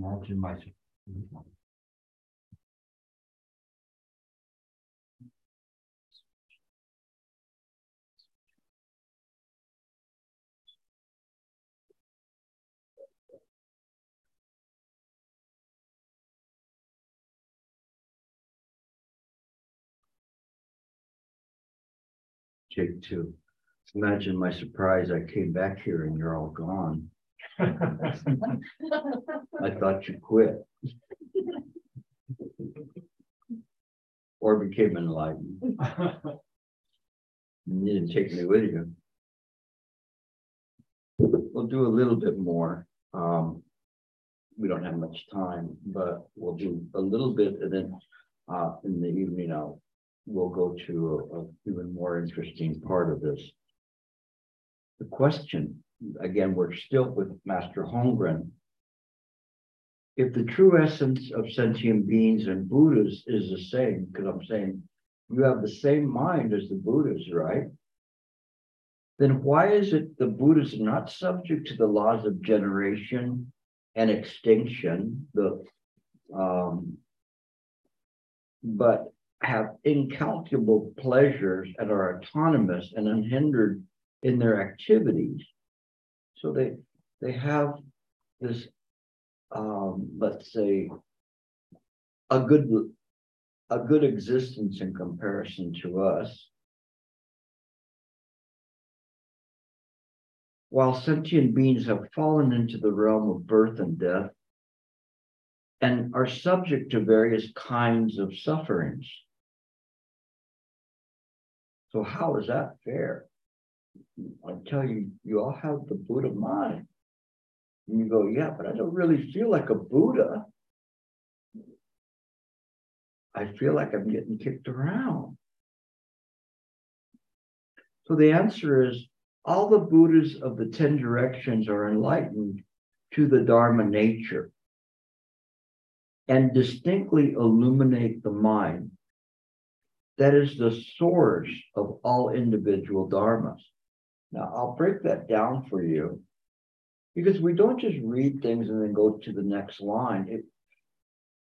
Imagine my. Take two. Imagine my surprise, I came back here and you're all gone. I thought you quit. Or became enlightened. You didn't take me with you. We'll do a little bit more. Um. We don't have much time, but we'll do a little bit and then, uh, in the evening, I'll, we'll go to a, a even more interesting part of this. The question, again, we're still with Master Hongren. If the true essence of sentient beings and Buddhas is the same, because I'm saying you have the same mind as the Buddhas, right? Then why is it the Buddhas are not subject to the laws of generation and extinction, the um, but have incalculable pleasures and are autonomous and unhindered in their activities. So they they have this um, let's say a good a good existence in comparison to us. While sentient beings have fallen into the realm of birth and death and are subject to various kinds of sufferings. So, how is that fair? I tell you, you all have the Buddha mind. And you go, yeah, but I don't really feel like a Buddha. I feel like I'm getting kicked around. So the answer is all the Buddhas of the 10 directions are enlightened to the Dharma nature and distinctly illuminate the mind. That is the source of all individual dharmas. Now, I'll break that down for you because we don't just read things and then go to the next line. It,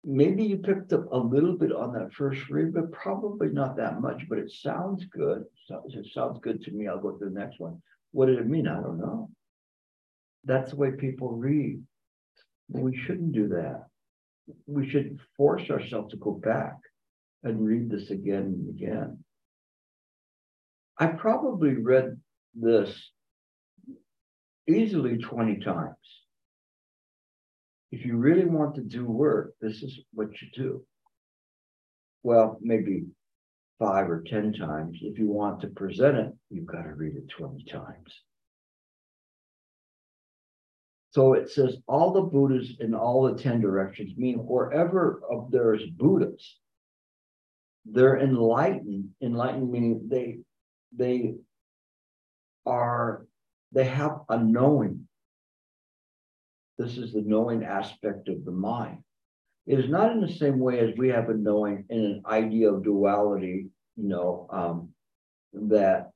maybe you picked up a little bit on that first read, but probably not that much, but it sounds good. So it sounds good to me. I'll go to the next one. What did it mean? I don't know. That's the way people read. We shouldn't do that. We should force ourselves to go back and read this again and again. I probably read this easily 20 times. If you really want to do work, this is what you do. Well, maybe five or 10 times. If you want to present it, you've got to read it 20 times. So it says all the Buddhas in all the 10 directions, mean wherever of there's Buddhas, they're enlightened, enlightened meaning they they are they have a knowing. This is the knowing aspect of the mind. It is not in the same way as we have a knowing in an idea of duality, you know, um, that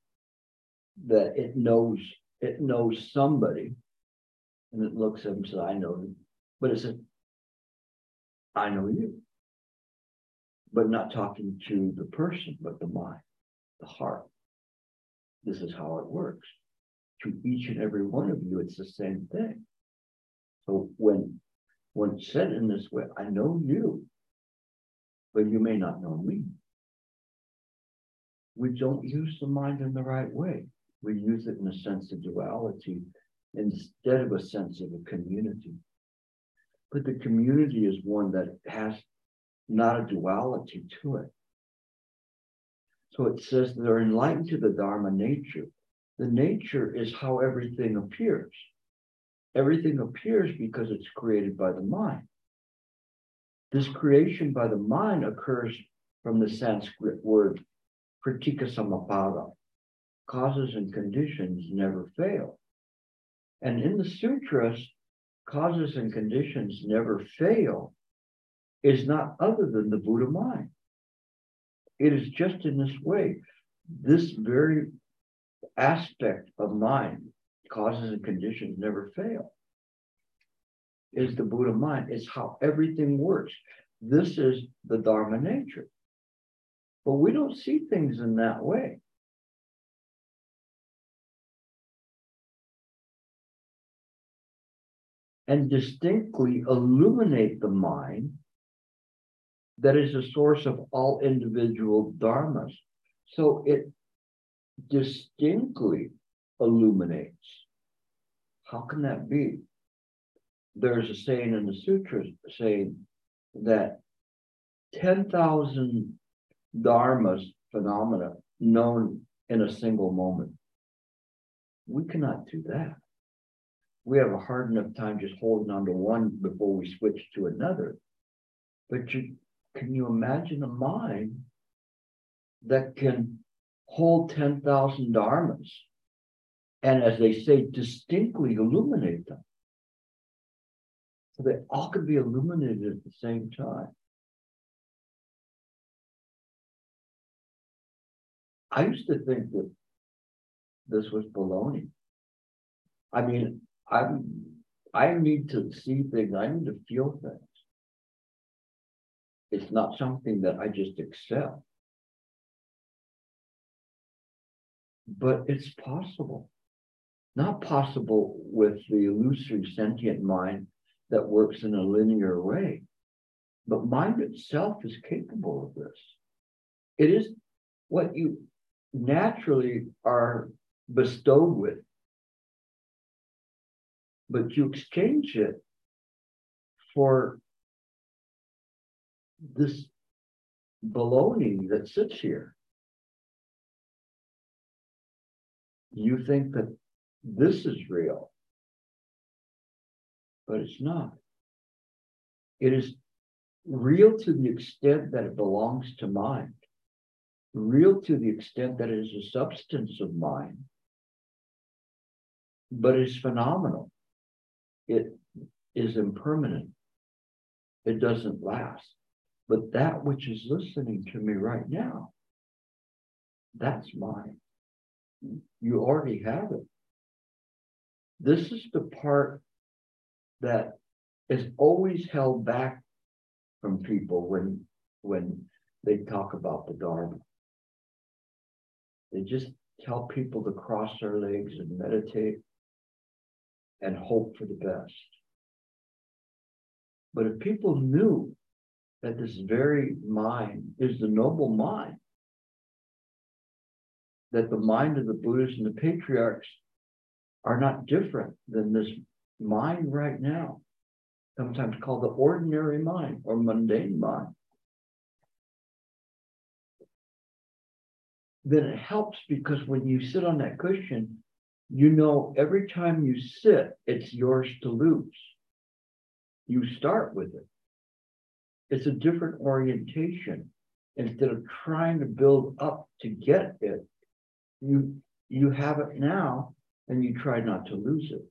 that it knows it knows somebody, and it looks at him and says, "I know you," but it says, "I know you," but not talking to the person, but the mind, the heart. This is how it works. To each and every one of you, it's the same thing. So when when said in this way, I know you, but you may not know me. We don't use the mind in the right way. We use it in a sense of duality instead of a sense of a community. But the community is one that has not a duality to it. So it says they're enlightened to the Dharma nature. The nature is how everything appears. Everything appears because it's created by the mind. This creation by the mind occurs from the Sanskrit word pratitya samutpada. Causes and conditions never fail. And in the sutras, causes and conditions never fail is not other than the Buddha mind. It is just in this way. This very aspect of mind, causes and conditions never fail. is the Buddha mind. It's how everything works. This is the Dharma nature. But we don't see things in that way. And distinctly illuminate the mind that is the source of all individual dharmas. So it distinctly illuminates. How can that be? There's a saying in the sutras saying that 10,000 dharmas phenomena known in a single moment. We cannot do that. We have a hard enough time just holding on to one before we switch to another. But you can you imagine a mind that can hold 10,000 dharmas and, as they say, distinctly illuminate them? So they all could be illuminated at the same time. I used to think that this was baloney. I mean, I'm I need to see things, I need to feel things. It's not something that I just accept. But it's possible. Not possible with the illusory sentient mind that works in a linear way. But mind itself is capable of this. It is what you naturally are bestowed with. But you exchange it for this baloney that sits here. You think that this is real, but it's not. It is real to the extent that it belongs to mind, real to the extent that it is a substance of mind, but it's phenomenal. It is impermanent. It doesn't last. But that which is listening to me right now, that's mine. You already have it. This is the part that is always held back from people when when they talk about the Dharma. They just tell people to cross their legs and meditate and hope for the best. But if people knew that this very mind is the noble mind. That the mind of the Buddhists and the patriarchs are not different than this mind right now, sometimes called the ordinary mind or mundane mind. Then it helps because when you sit on that cushion, you know every time you sit, it's yours to lose. You start with it. It's a different orientation. Instead of trying to build up to get it, you you have it now and you try not to lose it.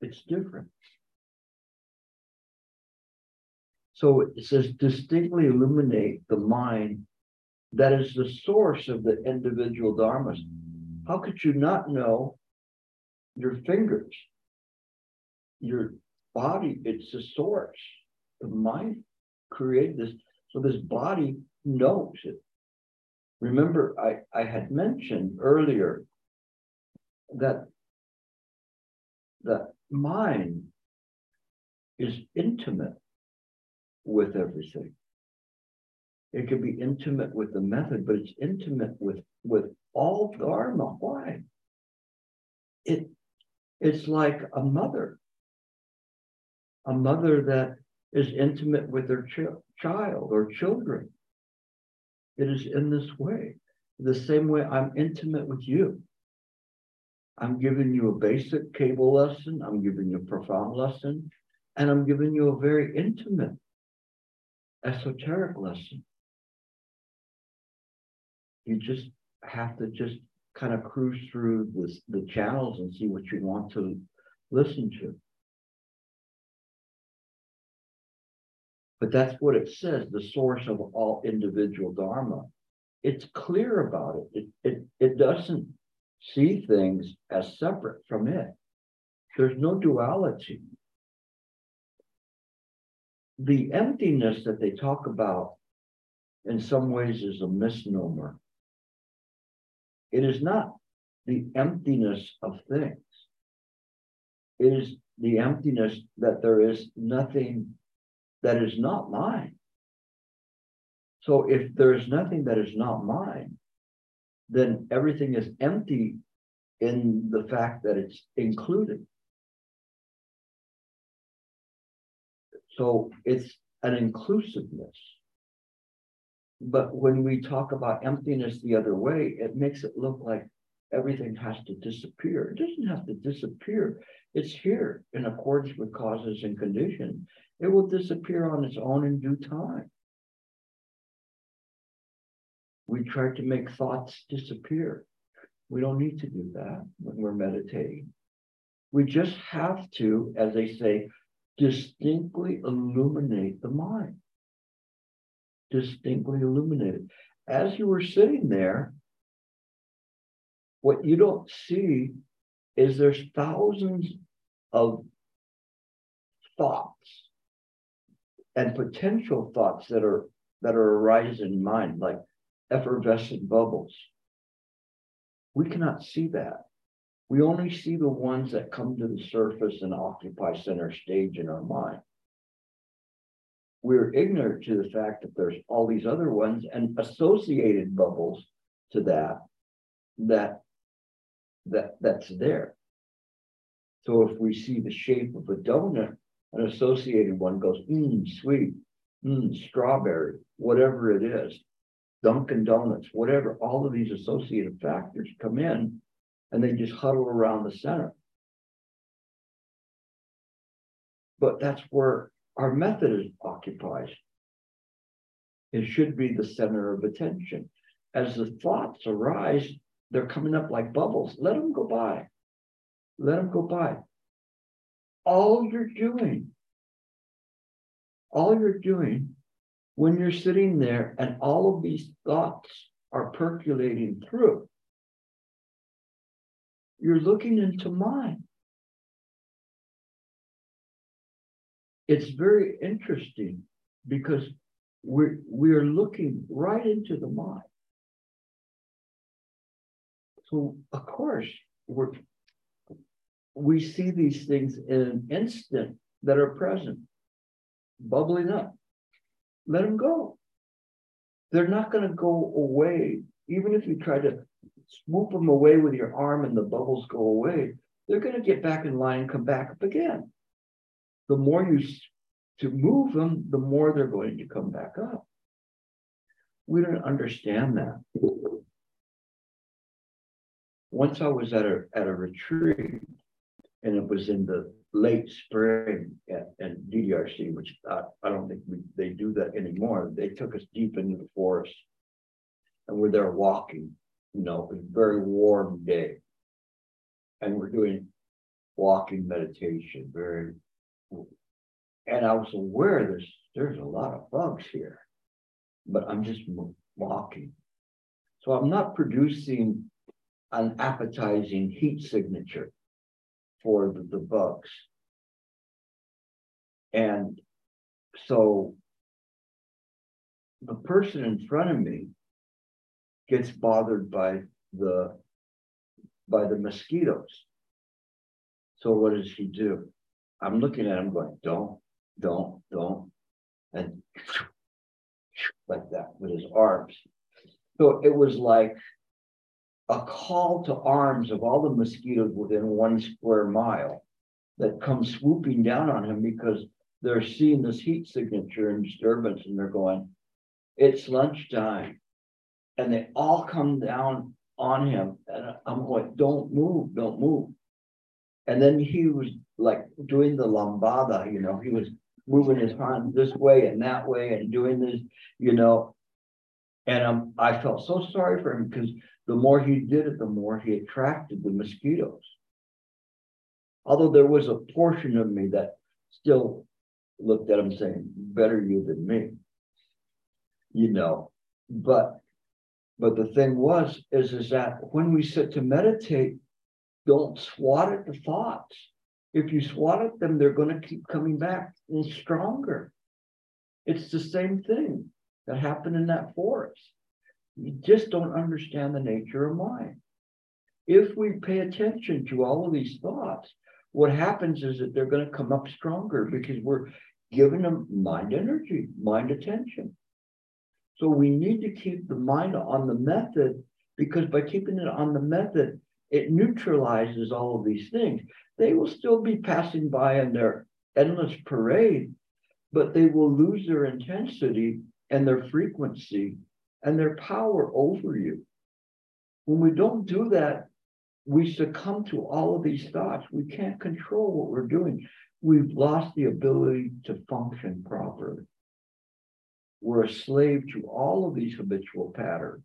It's different. So it says distinctly illuminate the mind that is the source of the individual dharmas. How could you not know your fingers, your body? It's the source the mind created this. So this body knows it. Remember, I, I had mentioned earlier that the mind is intimate with everything. It can be intimate with the method, but it's intimate with, with all Dharma. Why? It it's like a mother. A mother that is intimate with their ch- child or children. It is in this way, the same way I'm intimate with you. I'm giving you a basic cable lesson, I'm giving you a profound lesson, and I'm giving you a very intimate, esoteric lesson. You just have to just kind of cruise through this, the channels and see what you want to listen to. But that's what it says, the source of all individual dharma. It's clear about it. It, it, it doesn't see things as separate from it. There's no duality. the emptiness that they talk about in some ways is a misnomer. It is not the emptiness of things. It is the emptiness that there is nothing that is not mine. So if there is nothing that is not mine, then everything is empty in the fact that it's included. So it's an inclusiveness. But when we talk about emptiness the other way, it makes it look like everything has to disappear. It doesn't have to disappear. It's here in accordance with causes and conditions. It will disappear on its own in due time. We try to make thoughts disappear. We don't need to do that when we're meditating. We just have to, as they say, distinctly illuminate the mind. Distinctly illuminated. As you were sitting there, what you don't see is there's thousands of thoughts and potential thoughts that are that are arising in mind, like effervescent bubbles. We cannot see that. We only see the ones that come to the surface and occupy center stage in our mind. We're ignorant to the fact that there's all these other ones and associated bubbles to that, that, that that's there. So if we see the shape of a donut, an associated one goes, mmm, sweet, mmm, strawberry, whatever it is, Dunkin' Donuts, whatever, all of these associated factors come in and they just huddle around the center. But that's where our method is occupies. It should be the center of attention. As the thoughts arise, they're coming up like bubbles. Let them go by. Let them go by. All you're doing, all you're doing when you're sitting there and all of these thoughts are percolating through, you're looking into mine. It's very interesting because we're we're looking right into the mind. So of course we're we see these things in an instant that are present, bubbling up. Let them go. They're not going to go away, even if you try to swoop them away with your arm and the bubbles go away, they're going to get back in line and come back up again. The more you to move them, the more they're going to come back up. We don't understand that. Once I was at a at a retreat, and it was in the late spring at, DDRC, which I, I don't think we, they do that anymore. They took us deep into the forest, and we're there walking you know, it's a very warm day. And we're doing walking meditation, very and I was aware there's there's a lot of bugs here, but I'm just walking. So I'm not producing an appetizing heat signature for the, the bugs. And so the person in front of me gets bothered by the by the mosquitoes. So what does he do? I'm looking at him going, don't, don't, don't, and like that with his arms. So it was like a call to arms of all the mosquitoes within one square mile that come swooping down on him because they're seeing this heat signature and disturbance and they're going, it's lunchtime and they all come down on him. And I'm going, don't move, don't move. And then he was like doing the lambada, you know, he was moving his hands this way and that way and doing this, you know. And um, I felt so sorry for him because the more he did it, the more he attracted the mosquitoes. Although there was a portion of me that still looked at him saying, better you than me, you know. But but the thing was, is, is that when we sit to meditate, don't swat at the thoughts. If you swat at them, they're going to keep coming back and stronger. It's the same thing that happened in that forest. You just don't understand the nature of mind. If we pay attention to all of these thoughts, what happens is that they're going to come up stronger because we're giving them mind energy, mind attention. So we need to keep the mind on the method because by keeping it on the method, it neutralizes all of these things. They will still be passing by in their endless parade, but they will lose their intensity and their frequency and their power over you. When we don't do that, we succumb to all of these thoughts. We can't control what we're doing. We've lost the ability to function properly. We're a slave to all of these habitual patterns.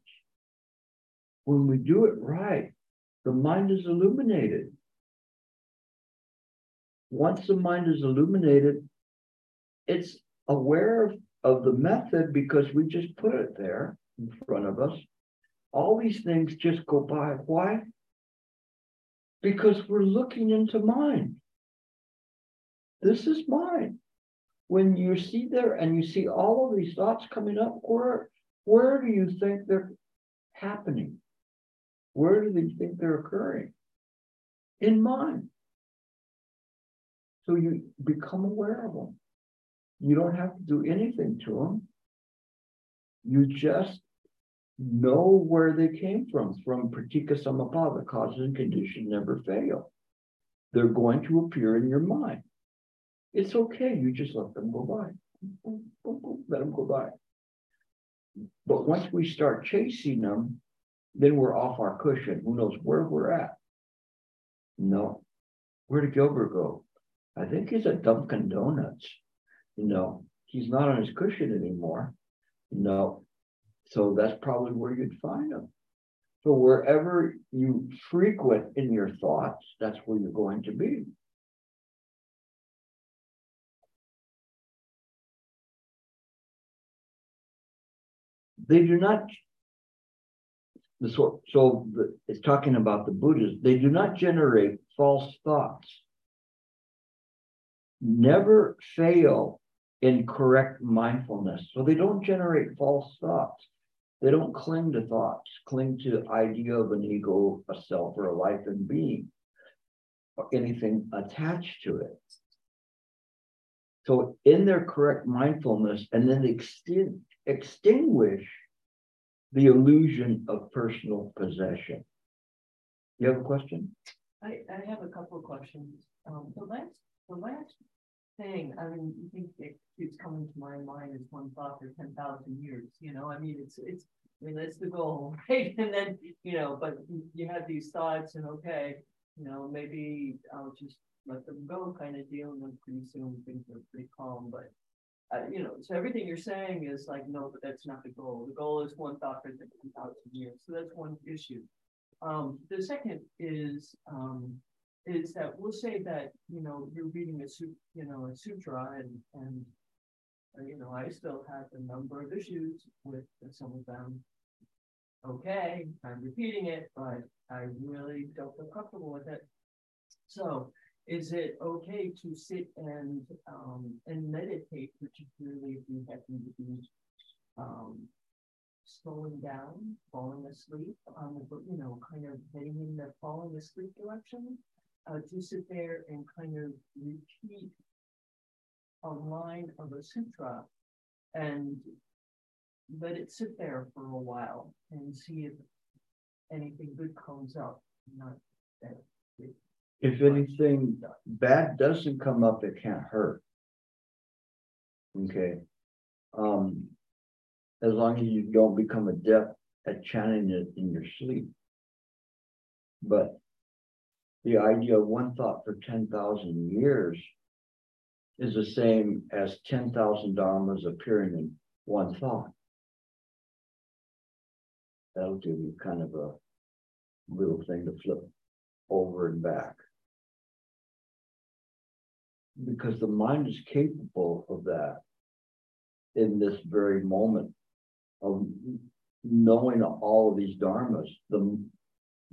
When we do it right, the mind is illuminated. Once the mind is illuminated, it's aware of, of the method because we just put it there in front of us. All these things just go by. Why? Because we're looking into mind. This is mine. When you see there and you see all of these thoughts coming up, where where do you think they're happening? Where do they think they're occurring? In mind. So you become aware of them. You don't have to do anything to them. You just know where they came from, from pratitya samutpada, causes and conditions never fail. They're going to appear in your mind. It's okay, you just let them go by. Let them go by. But once we start chasing them, then we're off our cushion. Who knows where we're at? No. Where did Gilbert go? I think he's at Dunkin' Donuts. You know, he's not on his cushion anymore. No. So that's probably where you'd find them. So wherever you frequent in your thoughts, that's where you're going to be. They do not the so, so the, it's talking about the Buddhas, they do not generate false thoughts. Never fail in correct mindfulness. So they don't generate false thoughts. They don't cling to thoughts, cling to the idea of an ego, a self, or a life and being, or anything attached to it. So in their correct mindfulness, and then extin- extinguish the illusion of personal possession. You have a question? I, I have a couple of questions. Um, the last, the last thing, I mean, you think it keeps coming to my mind is one thought for ten thousand years, you know, I mean, it's, it's, I mean, that's the goal, right? And then, you know, but you have these thoughts and okay, you know, maybe I'll just let them go kind of deal, and then pretty soon things are pretty calm, but uh, you know, so everything you're saying is like, no, but that's not the goal. The goal is one thought for 10,000 years. So that's one issue. Um, the second is, um, is that we'll say that, you know, you're reading a, you know, a sutra and, and, uh, you know, I still have a number of issues with some of them. Okay, I'm repeating it, but I really don't feel comfortable with it. So is it okay to sit and um, and meditate, particularly if you happen to be um, slowing down, falling asleep, um, you know, kind of heading in the falling asleep direction, uh, to sit there and kind of repeat a line of a sutra and let it sit there for a while and see if anything good comes up. Not that it if anything bad doesn't come up, it can't hurt. Okay. Um, as long as you don't become adept at chanting it in your sleep. But the idea of one thought for 10,000 years is the same as 10,000 dharmas appearing in one thought. That'll give you kind of a little thing to flip over and back because the mind is capable of that in this very moment of knowing all of these dharmas, the,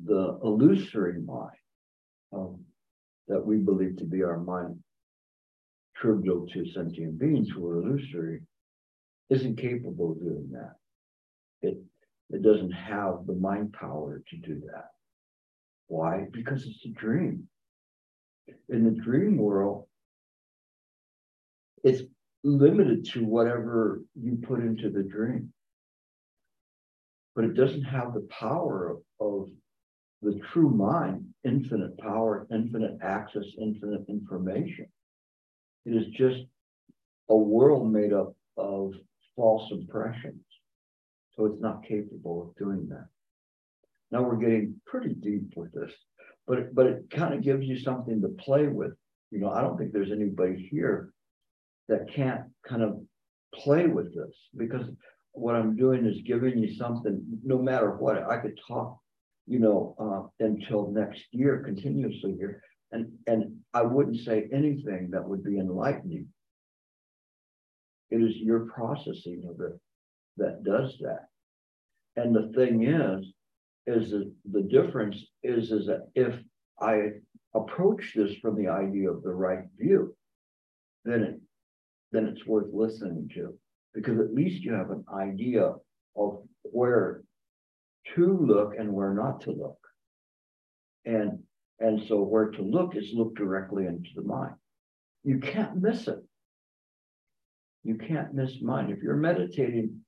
the illusory mind um, that we believe to be our mind, trivial to sentient beings who are illusory, isn't capable of doing that. It, it doesn't have the mind power to do that. Why? Because it's a dream. In the dream world, it's limited to whatever you put into the dream. But it doesn't have the power of, of the true mind, infinite power, infinite access, infinite information. It is just a world made up of false impressions. So it's not capable of doing that. Now we're getting pretty deep with this, but it, but it kind of gives you something to play with. You know, I don't think there's anybody here that can't kind of play with this because what I'm doing is giving you something, no matter what, I could talk, you know, uh, until next year continuously here. And, and I wouldn't say anything that would be enlightening. It is your processing of it that does that. And the thing is, is that the difference is, is that if I approach this from the idea of the right view, then it, then it's worth listening to because at least you have an idea of where to look and where not to look. And and so where to look is look directly into the mind. You can't miss it. You can't miss mind. If you're meditating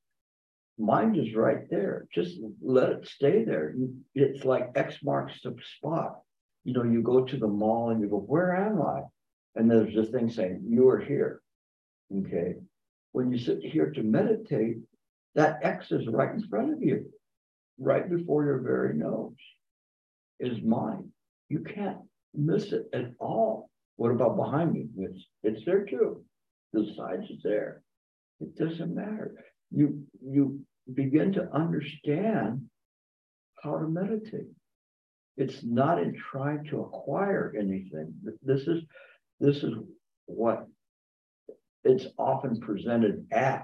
mind is right there. Just let it stay there. It's like X marks the spot. You know, you go to the mall and you go, where am I? And there's this thing saying, you are here. Okay. When you sit here to meditate, that X is right in front of you, right before your very nose is mine. You can't miss it at all. What about behind me? It's, it's there too. The sides is there. It doesn't matter you you begin to understand how to meditate. It's not in trying to acquire anything. This is this is what it's often presented as,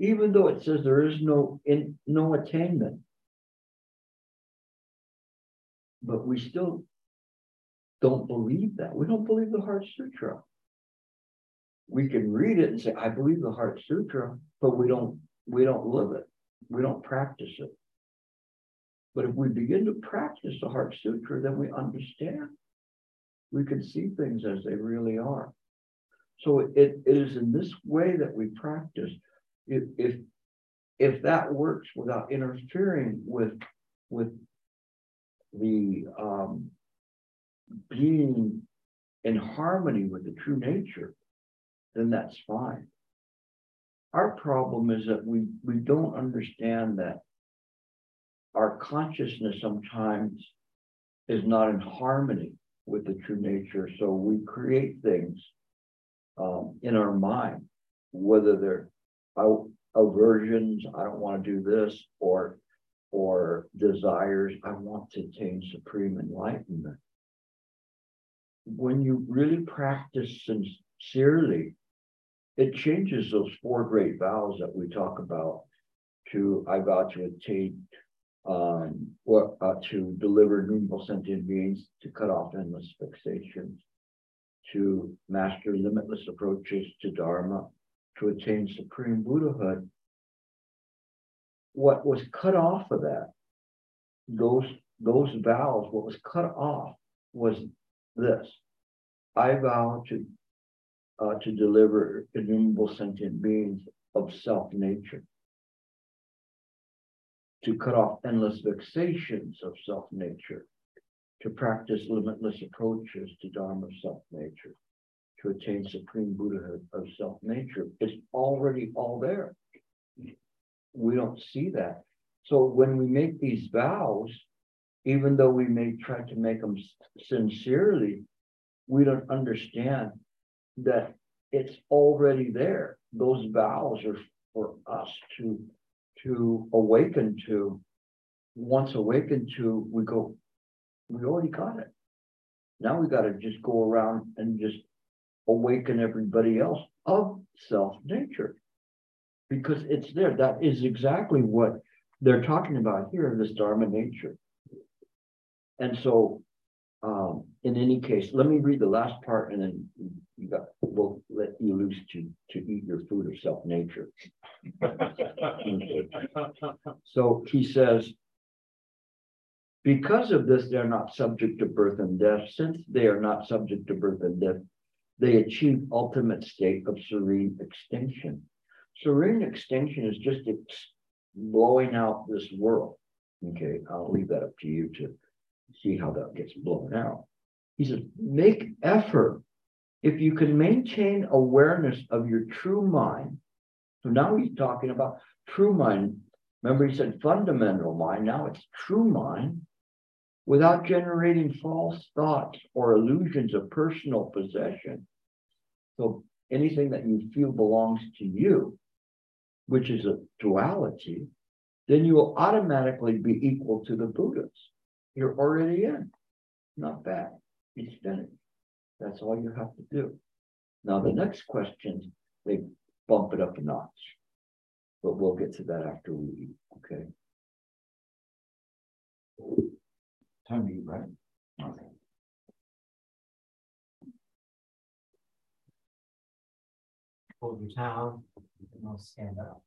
even though it says there is no in no attainment. But we still don't believe that. We don't believe the Heart Sutra we can read it and say, I believe the Heart Sutra, but we don't we don't live it. We don't practice it. But if we begin to practice the Heart Sutra, then we understand. We can see things as they really are. So it, it is in this way that we practice. If, if if that works without interfering with with the um, being in harmony with the true nature, then that's fine. Our problem is that we, we don't understand that our consciousness sometimes is not in harmony with the true nature. So we create things um, in our mind, whether they're aversions, I don't want to do this, or or desires, I want to attain supreme enlightenment. When you really practice sincerely it changes those four great vows that we talk about to I vow to attain um, uh, to deliver innumerable sentient beings, to cut off endless vexations, to master limitless approaches to Dharma, to attain supreme Buddhahood. What was cut off of that, those those vows, what was cut off was this. I vow to uh, to deliver innumerable sentient beings of self nature, to cut off endless vexations of self nature, to practice limitless approaches to Dharma self nature, to attain supreme Buddhahood of self nature. It's already all there. We don't see that. So when we make these vows, even though we may try to make them sincerely, we don't understand that it's already there. Those vows are for us to to awaken to. Once awakened to, we go, we already got it. Now we got to just go around and just awaken everybody else of self nature because it's there. That is exactly what they're talking about here, this Dharma nature. And so um, in any case, let me read the last part and then you got, we'll let you loose to, to eat your food of self nature. So he says. Because of this, they're not subject to birth and death. Since they are not subject to birth and death, they achieve ultimate state of serene extinction. Serene extinction is just blowing out this world. Okay, I'll leave that up to you to see how that gets blown out. He says, make effort. If you can maintain awareness of your true mind. So now he's talking about true mind. Remember, he said fundamental mind. Now it's true mind. Without generating false thoughts or illusions of personal possession. So anything that you feel belongs to you, which is a duality, then you will automatically be equal to the Buddhas. You're already in. Not bad. It's finished. That's all you have to do. Now, the next question, they bump it up a notch. But we'll get to that after we eat, okay? Time to eat, right? Okay. hold your town, and I'll stand up.